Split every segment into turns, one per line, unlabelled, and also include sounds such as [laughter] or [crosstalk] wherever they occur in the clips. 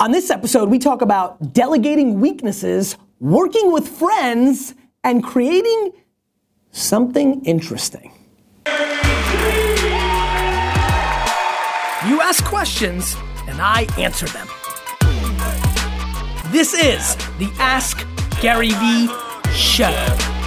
On this episode, we talk about delegating weaknesses, working with friends, and creating something interesting. You ask questions, and I answer them. This is the Ask Gary Vee Show.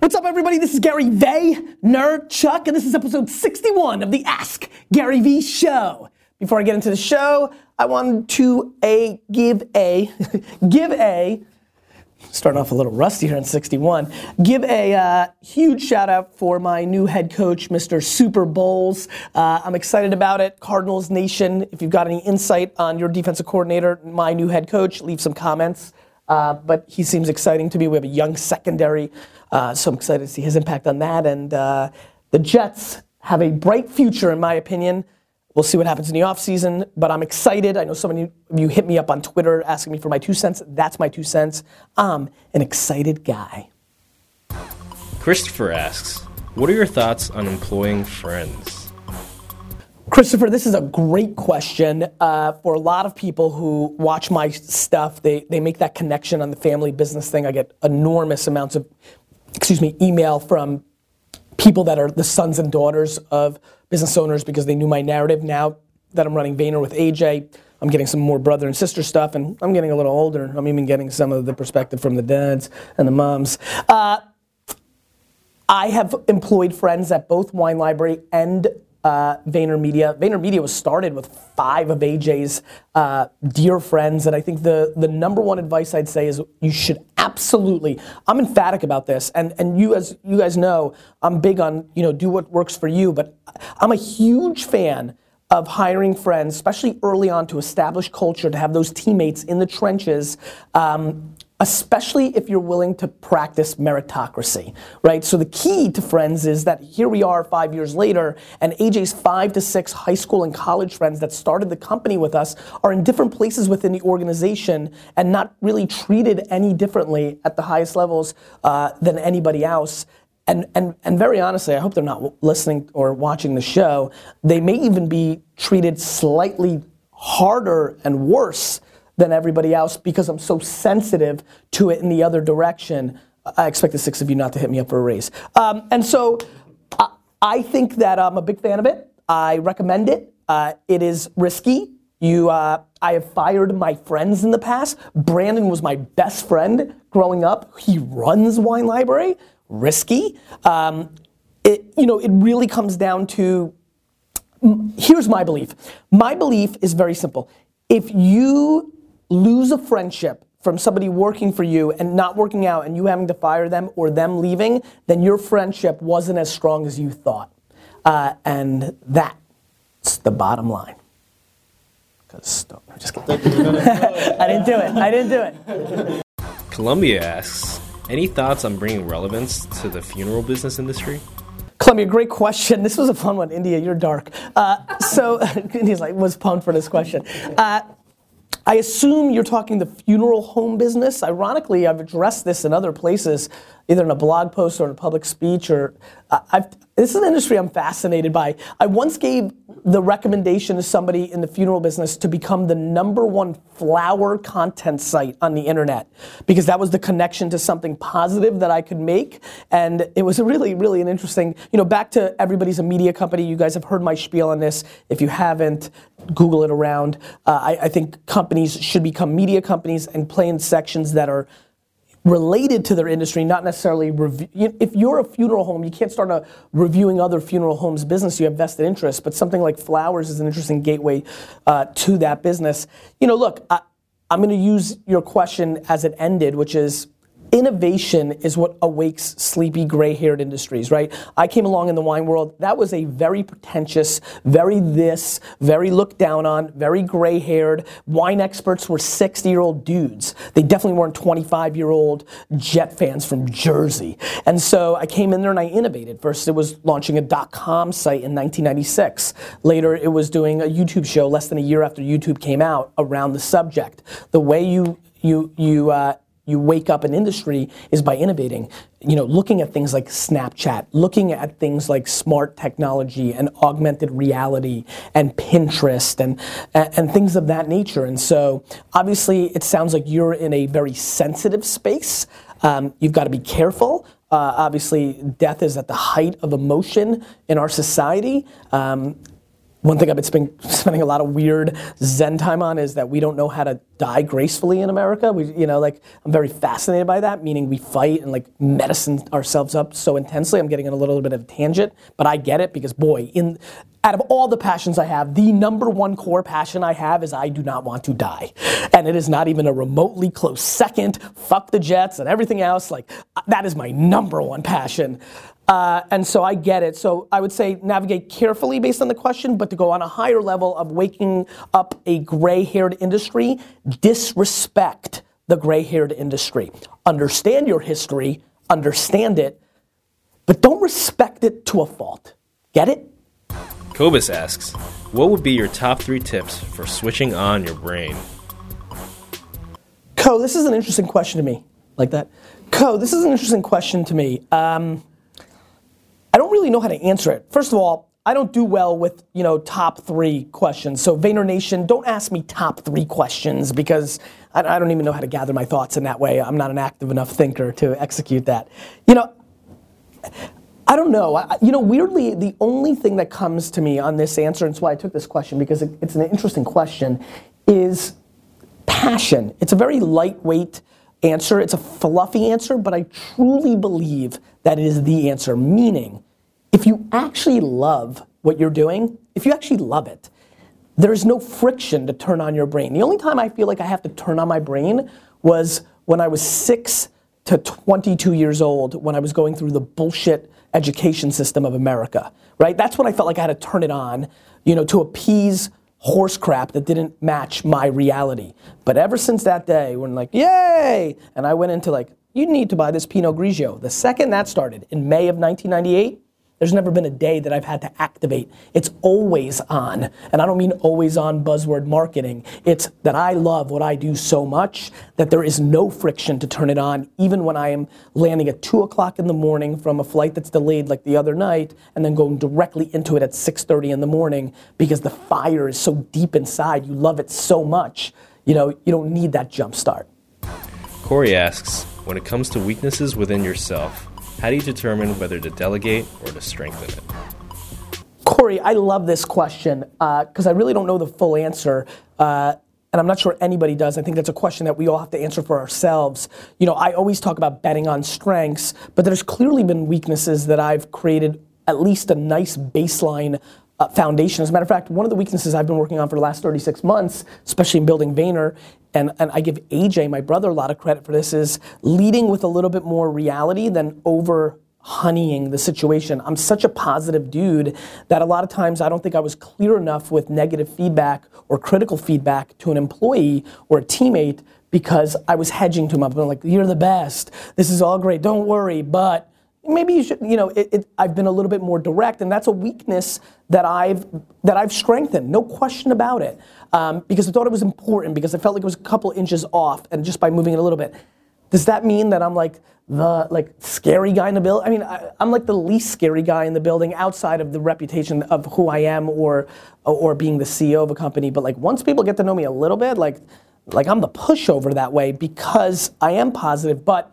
What's up, everybody? This is Gary Vay, Nerd Chuck, and this is episode 61 of the Ask Gary Vee Show. Before I get into the show, I wanted to a give a [laughs] give a starting off a little rusty here in 61. Give a uh, huge shout out for my new head coach, Mr. Super Bowls. Uh, I'm excited about it. Cardinals Nation, if you've got any insight on your defensive coordinator, my new head coach, leave some comments. Uh, but he seems exciting to me. We have a young secondary, so I'm excited to see his impact on that. And uh, the Jets have a bright future, in my opinion. We'll see what happens in the offseason, but I'm excited. I know so many of you, you hit me up on Twitter asking me for my two cents. That's my two cents. I'm an excited guy.
Christopher asks, What are your thoughts on employing friends?
Christopher, this is a great question. Uh, for a lot of people who watch my stuff, they, they make that connection on the family business thing. I get enormous amounts of, excuse me, email from people that are the sons and daughters of business owners because they knew my narrative. Now that I'm running Vayner with AJ, I'm getting some more brother and sister stuff, and I'm getting a little older. I'm even getting some of the perspective from the dads and the moms. Uh, I have employed friends at both Wine Library and uh, VaynerMedia. VaynerMedia was started with five of AJ's uh, dear friends, and I think the the number one advice I'd say is you should absolutely. I'm emphatic about this, and and you as you guys know, I'm big on you know do what works for you, but I'm a huge fan of hiring friends, especially early on, to establish culture, to have those teammates in the trenches. Um, especially if you're willing to practice meritocracy, right? So the key to friends is that here we are five years later, and AJ's five to six high school and college friends that started the company with us are in different places within the organization and not really treated any differently at the highest levels uh, than anybody else. And, and, and very honestly, I hope they're not listening or watching the show. They may even be treated slightly harder and worse than everybody else because I'm so sensitive to it in the other direction. I expect the six of you not to hit me up for a raise. Um, and so I, I, think that I'm a big fan of it. I recommend it. Uh, it is risky. You, uh, I have fired my friends in the past. Brandon was my best friend growing up. He runs Wine Library. Risky. Um, it, you know, it really comes down to. Here's my belief. My belief is very simple. If you lose a friendship from somebody working for you and not working out and you having to fire them or them leaving, then your friendship wasn't as strong as you thought. Uh, and that's the bottom line. Because I'm just kidding. [laughs] I didn't do it. I didn't do it.
Columbia asks, any thoughts on bringing relevance to the funeral business industry?
Columbia, great question. This was a fun one. India, you're dark. Uh, so [laughs] he's like, was pumped for this question. Uh, I assume you're talking the funeral home business. Ironically, I've addressed this in other places, either in a blog post or in a public speech. Or uh, this is an industry I'm fascinated by. I once gave the recommendation to somebody in the funeral business to become the number one flower content site on the internet because that was the connection to something positive that I could make. And it was really, really an interesting, you know, back to everybody's a media company. You guys have heard my spiel on this. If you haven't, Google it around. Uh, I, I think companies should become media companies and play in sections that are related to their industry, not necessarily review. If you're a funeral home, you can't start a reviewing other funeral homes business. You have vested interest, but something like flowers is an interesting gateway uh, to that business. You know, look, I, I'm going to use your question as it ended, which is innovation is what awakes sleepy gray-haired industries, right? I came along in the wine world. That was a very pretentious, very this, very looked down on, very gray-haired. Wine experts were 60-year-old dudes. They definitely weren't 25-year-old Jet fans from Jersey. And so I came in there and I innovated. First, it was launching a dot .com site in 1996. Later, it was doing a YouTube show less than a year after YouTube came out around the subject. The way you you you uh, you wake up an industry is by innovating. You know, looking at things like Snapchat, looking at things like smart technology and augmented reality and Pinterest and, and, things of that nature. And so obviously it sounds like you're in a very sensitive space. Um, you've got to be careful. Uh, obviously, death is at the height of emotion in our society. Um, one thing I've been [laughs] spending a lot of weird Zen time on is that we don't know how to die gracefully in America. We, you know, like I'm very fascinated by that. Meaning we fight and like medicine ourselves up so intensely. I'm getting in a little bit of a tangent, but I get it because boy, in out of all the passions I have, the number one core passion I have is I do not want to die, and it is not even a remotely close second. Fuck the Jets and everything else. Like that is my number one passion. Uh, and so I get it. So I would say navigate carefully based on the question, but to go on a higher level of waking up a gray haired industry, disrespect the gray haired industry. Understand your history, understand it, but don't respect it to a fault. Get it?
Kobus asks, what would be your top three tips for switching on your brain?
Co, this is an interesting question to me. Like that? Co, this is an interesting question to me. Um, really know how to answer it. First of all, I don't do well with you know top three questions. So Vayner Nation, don't ask me top three questions because I, I, don't even know how to gather my thoughts in that way. I'm not an active enough thinker to execute that. You know, I don't know. I, you know, weirdly, the only thing that comes to me on this answer, and that's why I took this question because it, it's an interesting question, is passion. It's a very lightweight answer. It's a fluffy answer, but I truly believe that it is the answer. Meaning, if you actually love what you're doing, if you actually love it, there is no friction to turn on your brain. The only time I feel like I have to turn on my brain was when I was six to 22 years old when I was going through the bullshit education system of America, right? That's when I felt like I had to turn it on, you know, to appease horse crap that didn't match my reality. But ever since that day, when like, yay! And I went into like, you need to buy this Pinot Grigio. The second that started in May of 1998, there's never been a day that I've had to activate. It's always on. And I don't mean always on buzzword marketing. It's that I love what I do so much that there is no friction to turn it on, even when I am landing at 2 o'clock in the morning from a flight that's delayed like the other night, and then going directly into it at 6.30 in the morning because the fire is so deep inside. You love it so much. You know, you don't need that jump start.
Corey asks, when it comes to weaknesses within yourself, how do you determine whether to delegate or to strengthen it?
Corey, I love this question because uh, I really don't know the full answer. Uh, and I'm not sure anybody does. I think that's a question that we all have to answer for ourselves. You know, I always talk about betting on strengths, but there's clearly been weaknesses that I've created at least a nice baseline uh, foundation. As a matter of fact, one of the weaknesses I've been working on for the last 36 months, especially in building Vayner, and, and I give AJ, my brother, a lot of credit for this, is leading with a little bit more reality than over honeying the situation. I'm such a positive dude that a lot of times I don't think I was clear enough with negative feedback or critical feedback to an employee or a teammate because I was hedging to them. I'm like, you're the best. This is all great. Don't worry. But maybe you should, you know, it, it, I've been a little bit more direct, and that's a weakness that I've that I've strengthened, no question about it, um, because I thought it was important because I felt like it was a couple inches off, and just by moving it a little bit. Does that mean that I'm like the like scary guy in the building? I mean, I, am like the least scary guy in the building outside of the reputation of who I am or or being the CEO of a company. But like once people get to know me a little bit, like like I'm the pushover that way because I am positive. But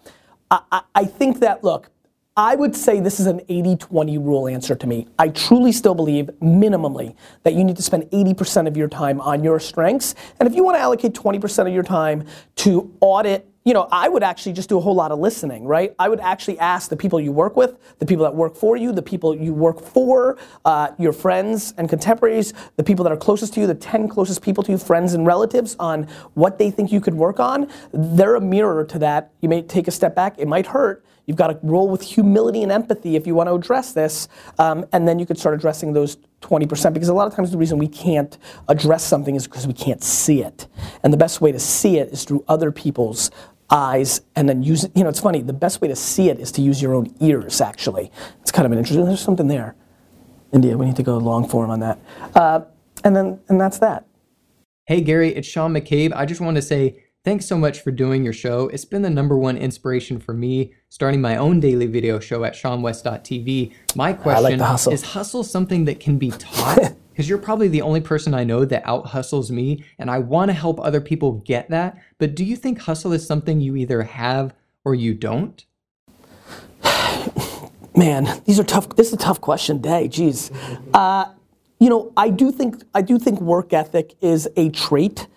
I, I, I think that look I would say this is an 80 20 rule answer to me. I truly still believe, minimally, that you need to spend 80% of your time on your strengths. And if you want to allocate 20% of your time to audit, you know, I would actually just do a whole lot of listening, right? I would actually ask the people you work with, the people that work for you, the people you work for, uh, your friends and contemporaries, the people that are closest to you, the 10 closest people to you, friends and relatives, on what they think you could work on. They're a mirror to that. You may take a step back, it might hurt You've got to roll with humility and empathy if you want to address this, um, and then you could start addressing those 20%. Because a lot of times the reason we can't address something is because we can't see it. And the best way to see it is through other people's eyes and then use it. You know, it's funny, the best way to see it is to use your own ears, actually. It's kind of an interesting, there's something there. India, we need to go long form on that. Uh, and then, and that's that.
Hey, Gary, it's Sean McCabe. I just want to say, Thanks so much for doing your show. It's been the number one inspiration for me starting my own daily video show at seanwes.tv. My question
like hustle.
is hustle something that can be taught? [laughs] Because you're probably the only person I know that out hustles me, and I want to help other people get that. But do you think hustle is something you either have or you don't? [sighs]
Man, these are tough. This is a tough question day. Jeez, uh, you know, I do think I do think work ethic is a trait.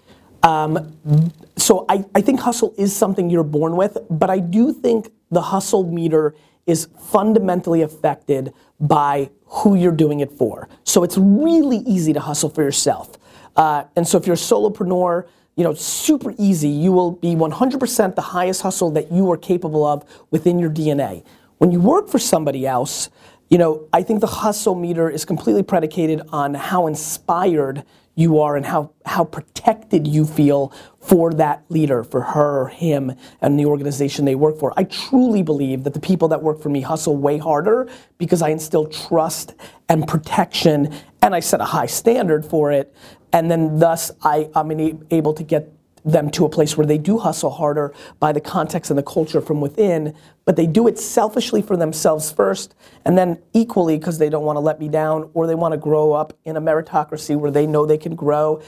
Um, so I, I think hustle is something you're born with, but I do think the hustle meter is fundamentally affected by who you're doing it for. So it's really easy to hustle for yourself. Uh, and so if you're a solopreneur, you know, super easy. You will be 100% the highest hustle that you are capable of within your DNA. When you work for somebody else, you know, I think the hustle meter is completely predicated on how inspired you are and how, how protected you feel for that leader, for her him, and the organization they work for. I truly believe that the people that work for me hustle way harder because I instill trust and protection and I set a high standard for it. And then thus I, I'm able to get them to a place where they do hustle harder by the context and the culture from within, but they do it selfishly for themselves first, and then equally because they don't want to let me down or they want to grow up in a meritocracy where they know they can grow,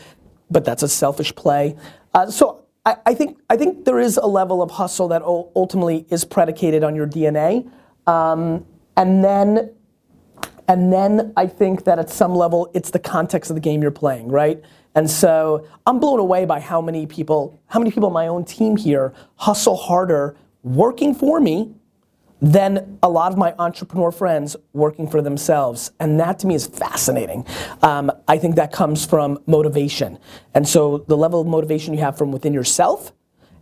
but that's a selfish play. Uh, so I, I, think I think there is a level of hustle that ultimately is predicated on your DNA, um, and then and then I think that at some level it's the context of the game you're playing, right? And so I'm blown away by how many people, how many people on my own team here hustle harder working for me than a lot of my entrepreneur friends working for themselves. And that to me is fascinating. Um, I think that comes from motivation. And so the level of motivation you have from within yourself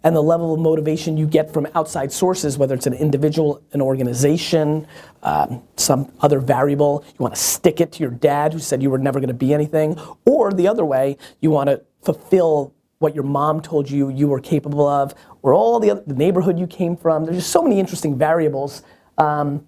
and the level of motivation you get from outside sources, whether it's an individual, an organization, um, some other variable. You want to stick it to your dad who said you were never going to be anything, or the other way, you want to fulfill what your mom told you you were capable of, or all the other, the neighborhood you came from. There's just so many interesting variables. Um,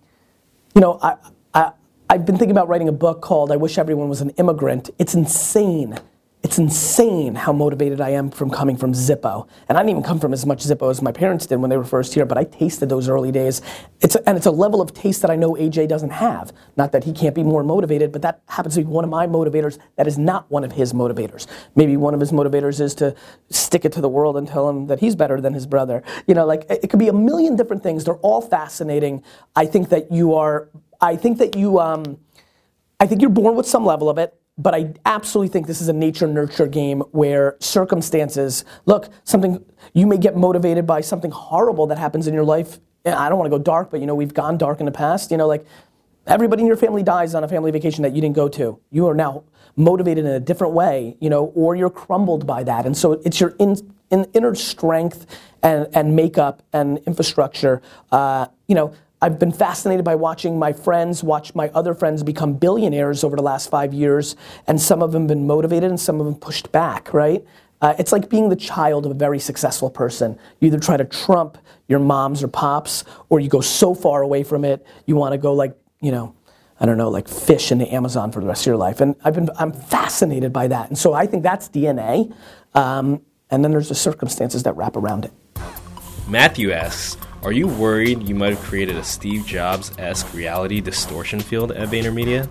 you know, I, I, I've been thinking about writing a book called I Wish Everyone Was an Immigrant. It's insane it's insane how motivated I am from coming from Zippo. And I didn't even come from as much Zippo as my parents did when they were first here, but I tasted those early days. It's a, and it's a level of taste that I know AJ doesn't have. Not that he can't be more motivated, but that happens to be one of my motivators that is not one of his motivators. Maybe one of his motivators is to stick it to the world and tell him that he's better than his brother. You know, like it could be a million different things. They're all fascinating. I think that you are, I think that you, um, I think you're born with some level of it but I absolutely think this is a nature nurture game where circumstances look something you may get motivated by something horrible that happens in your life. I don't want to go dark, but you know we've gone dark in the past. You know, like everybody in your family dies on a family vacation that you didn't go to. You are now motivated in a different way, you know, or you're crumbled by that, and so it's your in, in inner strength and and makeup and infrastructure. Uh, you know I've been fascinated by watching my friends watch my other friends become billionaires over the last five years, and some of them been motivated and some of them pushed back, right? Uh, it's like being the child of a very successful person. You either try to trump your moms or pops, or you go so far away from it, you want to go like, you know, I don't know, like fish in the Amazon for the rest of your life. And I've been, I'm fascinated by that. And so I think that's DNA. Um, and then there's the circumstances that wrap around it.
Matthew asks, are you worried you might have created a Steve Jobs esque reality distortion field at VaynerMedia?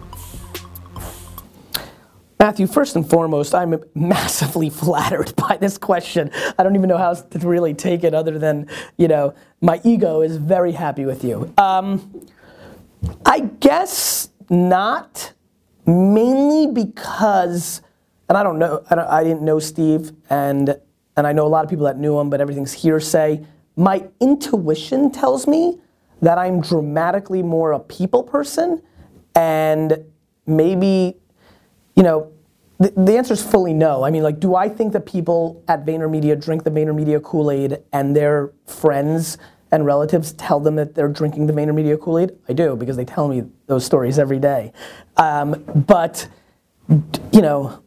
Matthew, first and foremost, I'm massively [laughs] flattered by this question. I don't even know how to really take it other than, you know, my ego is very happy with you. Um, I guess not, mainly because, and I don't know, I, don't, I didn't know Steve, and, and I know a lot of people that knew him, but everything's hearsay my intuition tells me that I'm dramatically more a people person and maybe, you know, the, the answer is fully no. I mean, like, do I think that people at VaynerMedia drink the VaynerMedia Kool-Aid and their friends and relatives tell them that they're drinking the VaynerMedia Kool-Aid? I do, because they tell me those stories every day. Um, but, you know,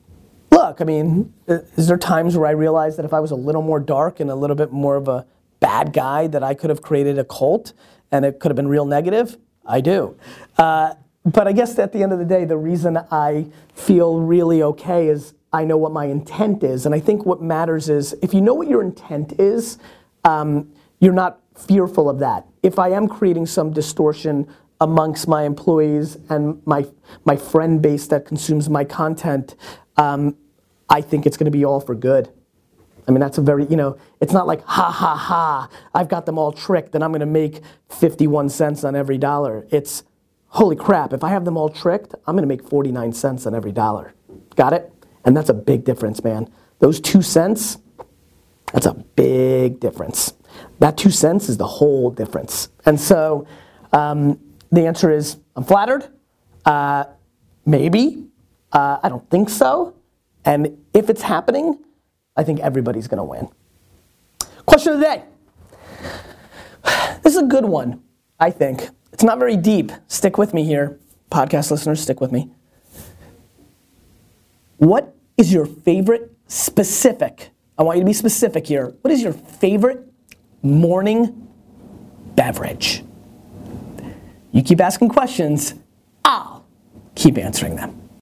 look, I mean, is there times where I realize that if I was a little more dark and a little bit more of a bad guy that I could have created a cult and it could have been real negative? I do. Uh, but I guess at the end of the day, the reason I feel really okay is I know what my intent is. And I think what matters is if you know what your intent is, um, you're not fearful of that. If I am creating some distortion amongst my employees and my my friend base that consumes my content, um, I think it's going to be all for good. I mean, that's a very, you know, it's not like, ha ha ha, I've got them all tricked and I'm gonna make 51 cents on every dollar. It's, holy crap, if I have them all tricked, I'm gonna make 49 cents on every dollar. Got it? And that's a big difference, man. Those two cents, that's a big difference. That two cents is the whole difference. And so um, the answer is I'm flattered. Uh, maybe. Uh, I don't think so. And if it's happening, I think everybody's gonna win. Question of the day. [sighs] This is a good one, I think. It's not very deep. Stick with me here. Podcast listeners, stick with me. What is your favorite specific? I want you to be specific here. What is your favorite morning beverage? You keep asking questions, I'll keep answering them.